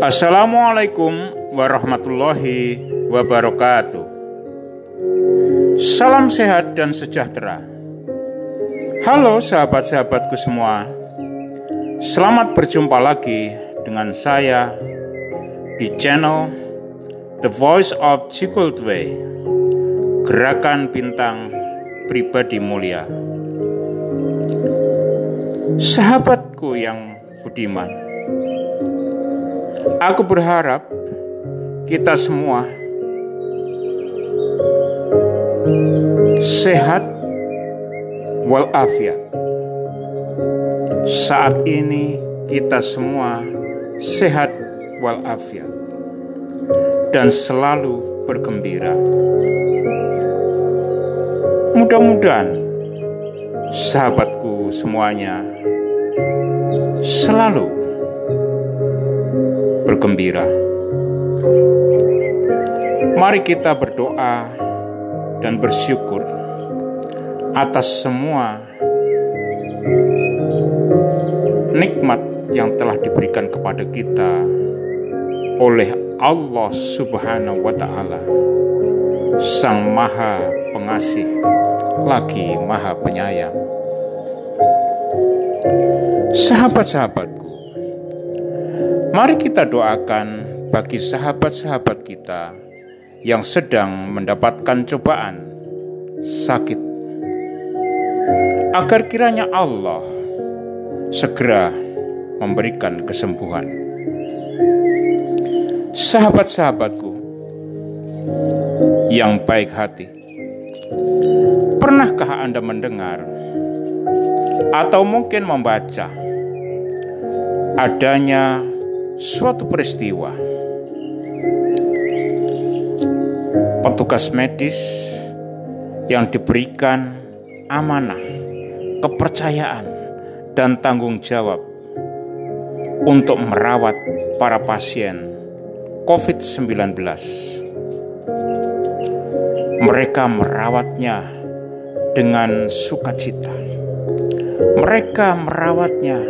Assalamualaikum warahmatullahi wabarakatuh. Salam sehat dan sejahtera. Halo sahabat-sahabatku semua. Selamat berjumpa lagi dengan saya di channel The Voice of Way, Gerakan Bintang Pribadi Mulia. Sahabatku yang budiman, Aku berharap kita semua sehat walafiat. Saat ini kita semua sehat walafiat dan selalu bergembira. Mudah-mudahan sahabatku semuanya selalu bergembira. Mari kita berdoa dan bersyukur atas semua nikmat yang telah diberikan kepada kita oleh Allah Subhanahu wa Ta'ala, Sang Maha Pengasih, lagi Maha Penyayang. Sahabat-sahabatku, Mari kita doakan bagi sahabat-sahabat kita yang sedang mendapatkan cobaan, sakit, agar kiranya Allah segera memberikan kesembuhan. Sahabat-sahabatku yang baik hati, pernahkah Anda mendengar atau mungkin membaca adanya suatu peristiwa. Petugas medis yang diberikan amanah, kepercayaan, dan tanggung jawab untuk merawat para pasien COVID-19. Mereka merawatnya dengan sukacita. Mereka merawatnya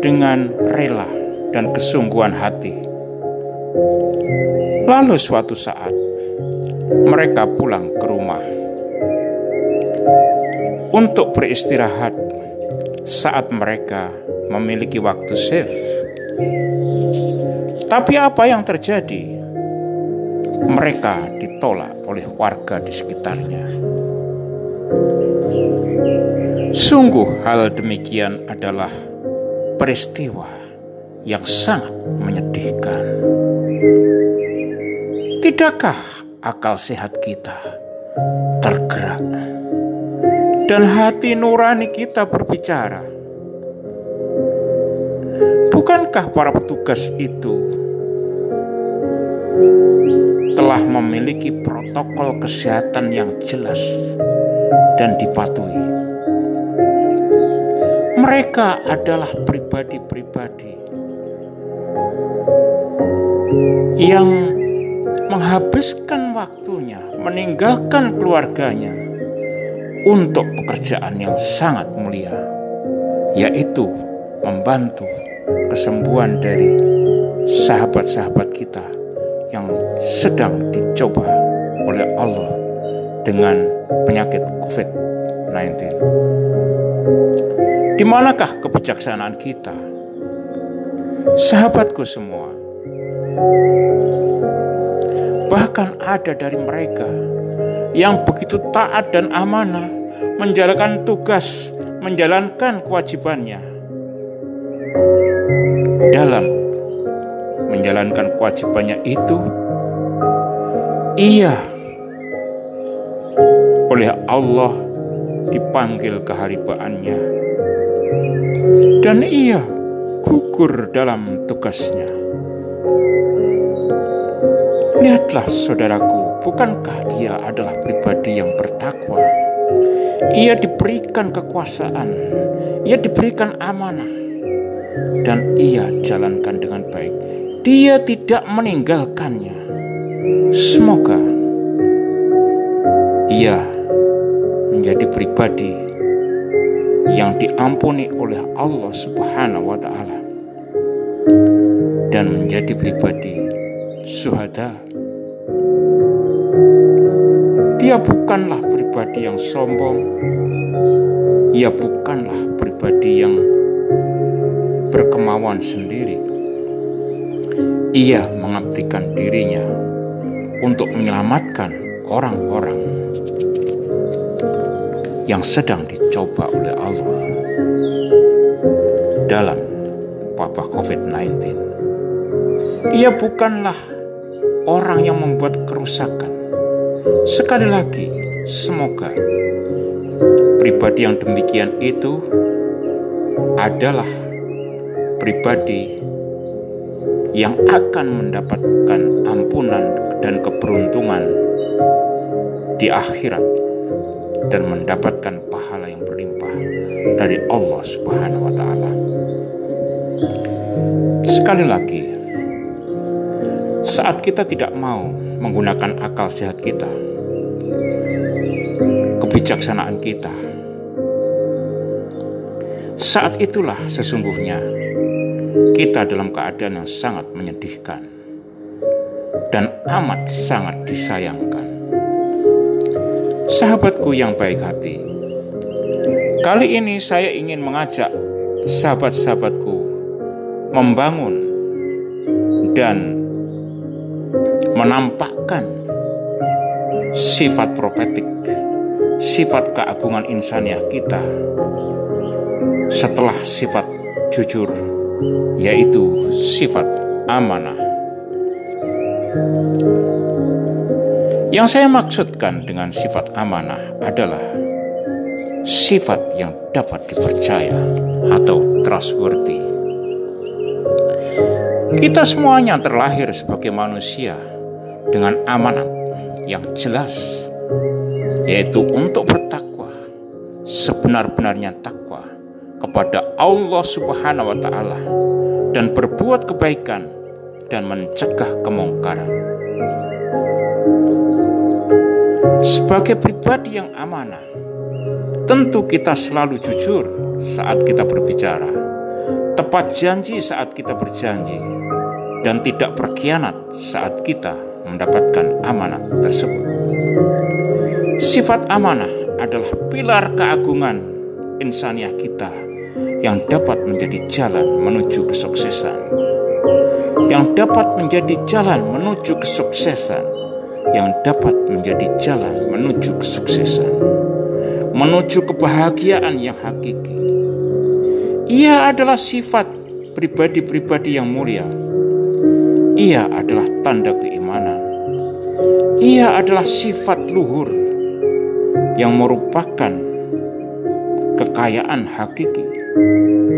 dengan rela dan kesungguhan hati. Lalu suatu saat mereka pulang ke rumah untuk beristirahat saat mereka memiliki waktu safe. Tapi apa yang terjadi? Mereka ditolak oleh warga di sekitarnya. Sungguh hal demikian adalah peristiwa yang sangat menyedihkan. Tidakkah akal sehat kita tergerak dan hati nurani kita berbicara? Bukankah para petugas itu telah memiliki protokol kesehatan yang jelas dan dipatuhi? Mereka adalah pribadi-pribadi yang menghabiskan waktunya, meninggalkan keluarganya untuk pekerjaan yang sangat mulia, yaitu membantu kesembuhan dari sahabat-sahabat kita yang sedang dicoba oleh Allah dengan penyakit COVID-19. Di manakah kebijaksanaan kita? Sahabatku semua, Bahkan ada dari mereka yang begitu taat dan amanah menjalankan tugas, menjalankan kewajibannya. Dalam menjalankan kewajibannya itu, ia oleh Allah dipanggil keharibaannya dan ia gugur dalam tugasnya. Lihatlah saudaraku, bukankah ia adalah pribadi yang bertakwa? Ia diberikan kekuasaan, ia diberikan amanah, dan ia jalankan dengan baik. Dia tidak meninggalkannya. Semoga ia menjadi pribadi yang diampuni oleh Allah Subhanahu wa taala dan menjadi pribadi suhada. Dia bukanlah pribadi yang sombong. Ia bukanlah pribadi yang berkemauan sendiri. Ia mengabdikan dirinya untuk menyelamatkan orang-orang yang sedang dicoba oleh Allah dalam wabah COVID-19. Ia bukanlah orang yang membuat kerusakan. Sekali lagi, semoga pribadi yang demikian itu adalah pribadi yang akan mendapatkan ampunan dan keberuntungan di akhirat dan mendapatkan pahala yang berlimpah dari Allah Subhanahu wa taala. Sekali lagi, saat kita tidak mau menggunakan akal sehat kita, kebijaksanaan kita, saat itulah sesungguhnya kita dalam keadaan yang sangat menyedihkan dan amat sangat disayangkan. Sahabatku yang baik hati, kali ini saya ingin mengajak sahabat-sahabatku membangun dan menampakkan sifat profetik, sifat keagungan insaniah kita setelah sifat jujur, yaitu sifat amanah. Yang saya maksudkan dengan sifat amanah adalah sifat yang dapat dipercaya atau trustworthy. Kita semuanya terlahir sebagai manusia dengan amanat yang jelas, yaitu untuk bertakwa, sebenar-benarnya takwa kepada Allah Subhanahu wa Ta'ala, dan berbuat kebaikan dan mencegah kemungkaran. Sebagai pribadi yang amanah, tentu kita selalu jujur saat kita berbicara, tepat janji saat kita berjanji, dan tidak berkhianat saat kita mendapatkan amanat tersebut. Sifat amanah adalah pilar keagungan insaniah kita yang dapat menjadi jalan menuju kesuksesan. Yang dapat menjadi jalan menuju kesuksesan. Yang dapat menjadi jalan menuju kesuksesan. Menuju kebahagiaan yang hakiki. Ia adalah sifat pribadi-pribadi yang mulia ia adalah tanda keimanan. Ia adalah sifat luhur yang merupakan kekayaan hakiki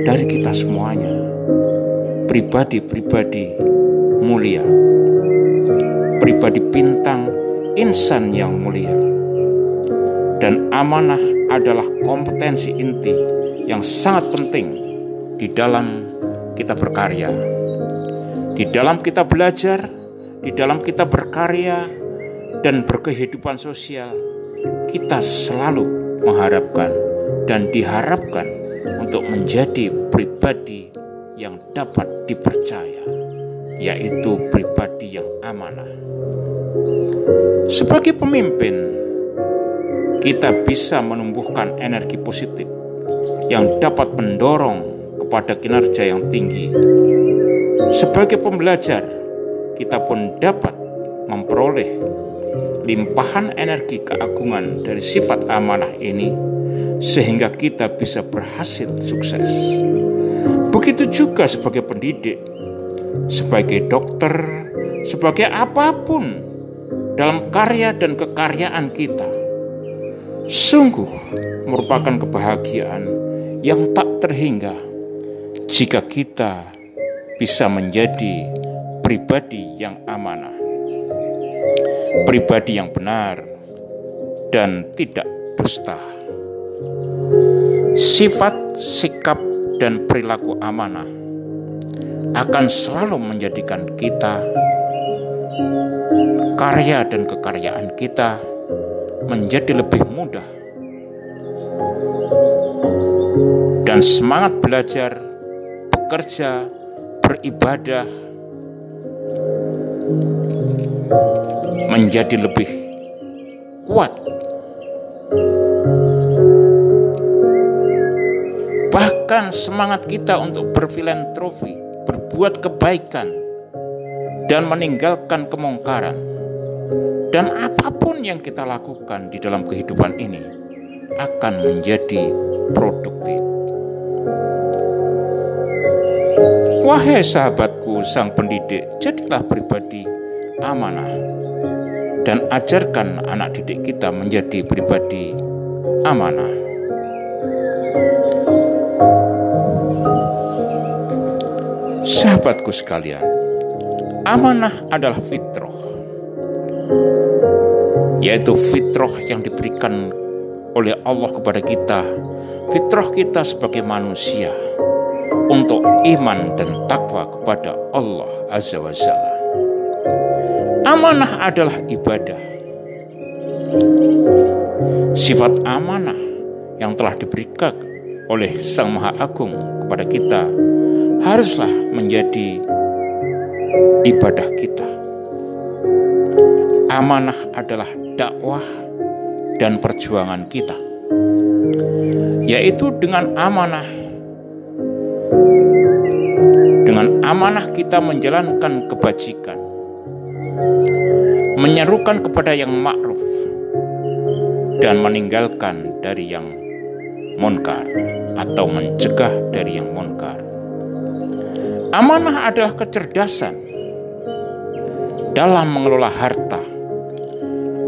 dari kita semuanya. Pribadi-pribadi mulia, pribadi bintang, insan yang mulia, dan amanah adalah kompetensi inti yang sangat penting di dalam kita berkarya di dalam kita belajar, di dalam kita berkarya dan berkehidupan sosial, kita selalu mengharapkan dan diharapkan untuk menjadi pribadi yang dapat dipercaya, yaitu pribadi yang amanah. Sebagai pemimpin, kita bisa menumbuhkan energi positif yang dapat mendorong kepada kinerja yang tinggi sebagai pembelajar, kita pun dapat memperoleh limpahan energi keagungan dari sifat amanah ini sehingga kita bisa berhasil sukses. Begitu juga sebagai pendidik, sebagai dokter, sebagai apa pun dalam karya dan kekaryaan kita. Sungguh merupakan kebahagiaan yang tak terhingga jika kita bisa menjadi pribadi yang amanah, pribadi yang benar, dan tidak dusta. Sifat, sikap, dan perilaku amanah akan selalu menjadikan kita, karya dan kekaryaan kita menjadi lebih mudah dan semangat belajar, bekerja, beribadah menjadi lebih kuat. Bahkan semangat kita untuk berfilantropi, berbuat kebaikan, dan meninggalkan kemungkaran, dan apa pun yang kita lakukan di dalam kehidupan ini akan menjadi produktif. Wahai sahabatku, sang pendidik, jadilah pribadi amanah dan ajarkan anak didik kita menjadi pribadi amanah. Sahabatku sekalian, amanah adalah fitrah, yaitu fitrah yang diberikan oleh Allah kepada kita, fitrah kita sebagai manusia untuk iman dan takwa kepada Allah Azza wa Jalla. Amanah adalah ibadah. Sifat amanah yang telah diberikan oleh Sang Maha Agung kepada kita haruslah menjadi ibadah kita. Amanah adalah dakwah dan perjuangan kita, yaitu dengan amanah. Dengan amanah kita menjalankan kebajikan, menyerukan kepada yang ma'ruf dan meninggalkan dari yang munkar atau mencegah dari yang munkar. Amanah adalah kecerdasan dalam mengelola harta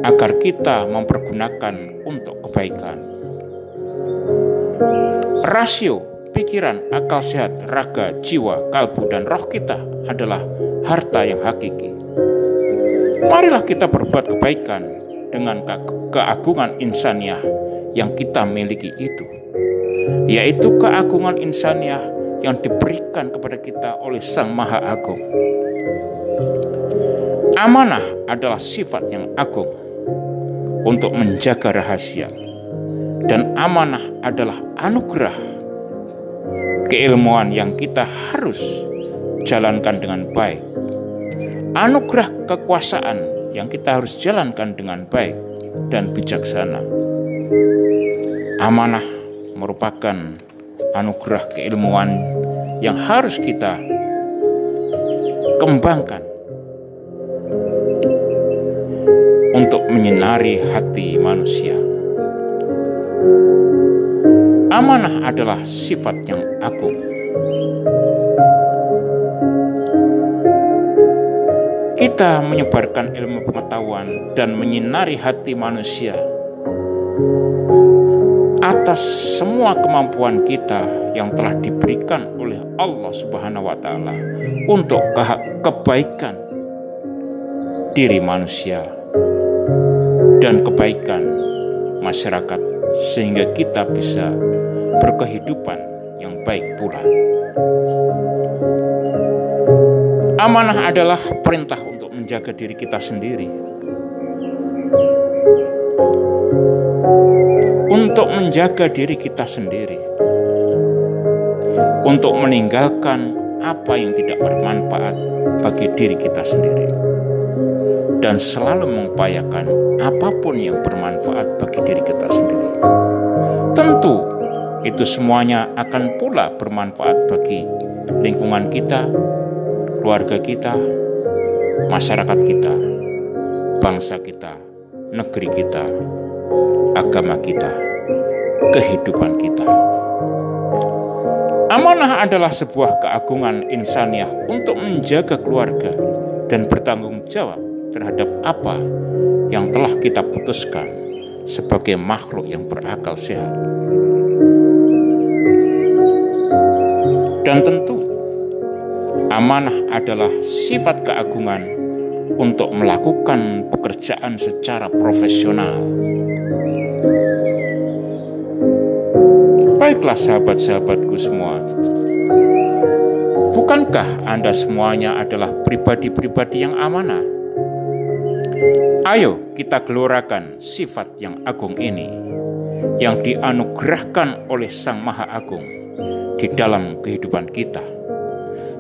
agar kita mempergunakan untuk kebaikan. Rasio pikiran, akal sehat, raga, jiwa, kalbu, dan roh kita adalah harta yang hakiki. Marilah kita berbuat kebaikan dengan ke keagungan insaniah yang kita miliki itu, yaitu keagungan insaniah yang diberikan kepada kita oleh Sang Maha Agung. Amanah adalah sifat yang agung untuk menjaga rahasia, dan amanah adalah anugerah keilmuan yang kita harus jalankan dengan baik anugerah kekuasaan yang kita harus jalankan dengan baik dan bijaksana. Amanah merupakan anugerah keilmuan yang harus kita kembangkan untuk menyinari hati manusia. Amanah adalah sifat yang agung kita menyebarkan ilmu pengetahuan dan menyinari hati manusia atas semua kemampuan kita yang telah diberikan oleh Allah Subhanahu wa taala untuk ke kebaikan diri manusia dan kebaikan masyarakat sehingga kita bisa berkehidupan yang baik pula. Amanah adalah perintah untuk menjaga diri kita sendiri. Untuk menjaga diri kita sendiri. Untuk meninggalkan apa yang tidak bermanfaat bagi diri kita sendiri. Dan selalu mengupayakan apa pun yang bermanfaat bagi diri kita sendiri. Tentu itu semuanya akan pula bermanfaat bagi lingkungan kita, keluarga kita, masyarakat kita, bangsa kita, negeri kita, agama kita, kehidupan kita. Amanah adalah sebuah keagungan insaniah untuk menjaga keluarga dan bertanggung jawab terhadap apa yang telah kita putuskan sebagai makhluk yang berakal sehat. Dan tentu Amanah adalah sifat keagungan untuk melakukan pekerjaan secara profesional. Baiklah sahabat-sahabatku semua, bukankah Anda semuanya adalah pribadi-pribadi yang amanah? Ayo kita gelorakan sifat yang agung ini yang dianugerahkan oleh Sang Maha Agung di dalam kehidupan kita.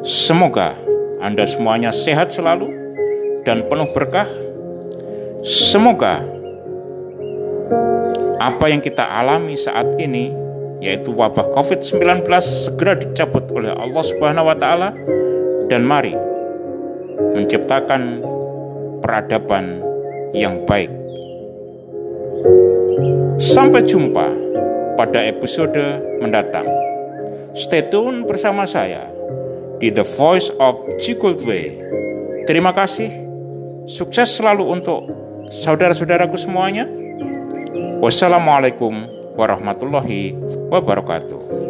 Semoga Anda semuanya sehat selalu dan penuh berkah. Semoga apa yang kita alami saat ini yaitu wabah Covid-19 segera dicabut oleh Allah Subhanahu wa taala dan mari menciptakan peradaban yang baik. Sampai jumpa pada episode mendatang. Stay tune bersama saya di The Voice of Way. Terima kasih. Sukses selalu untuk saudara-saudaraku semuanya. Wassalamualaikum warahmatullahi wabarakatuh.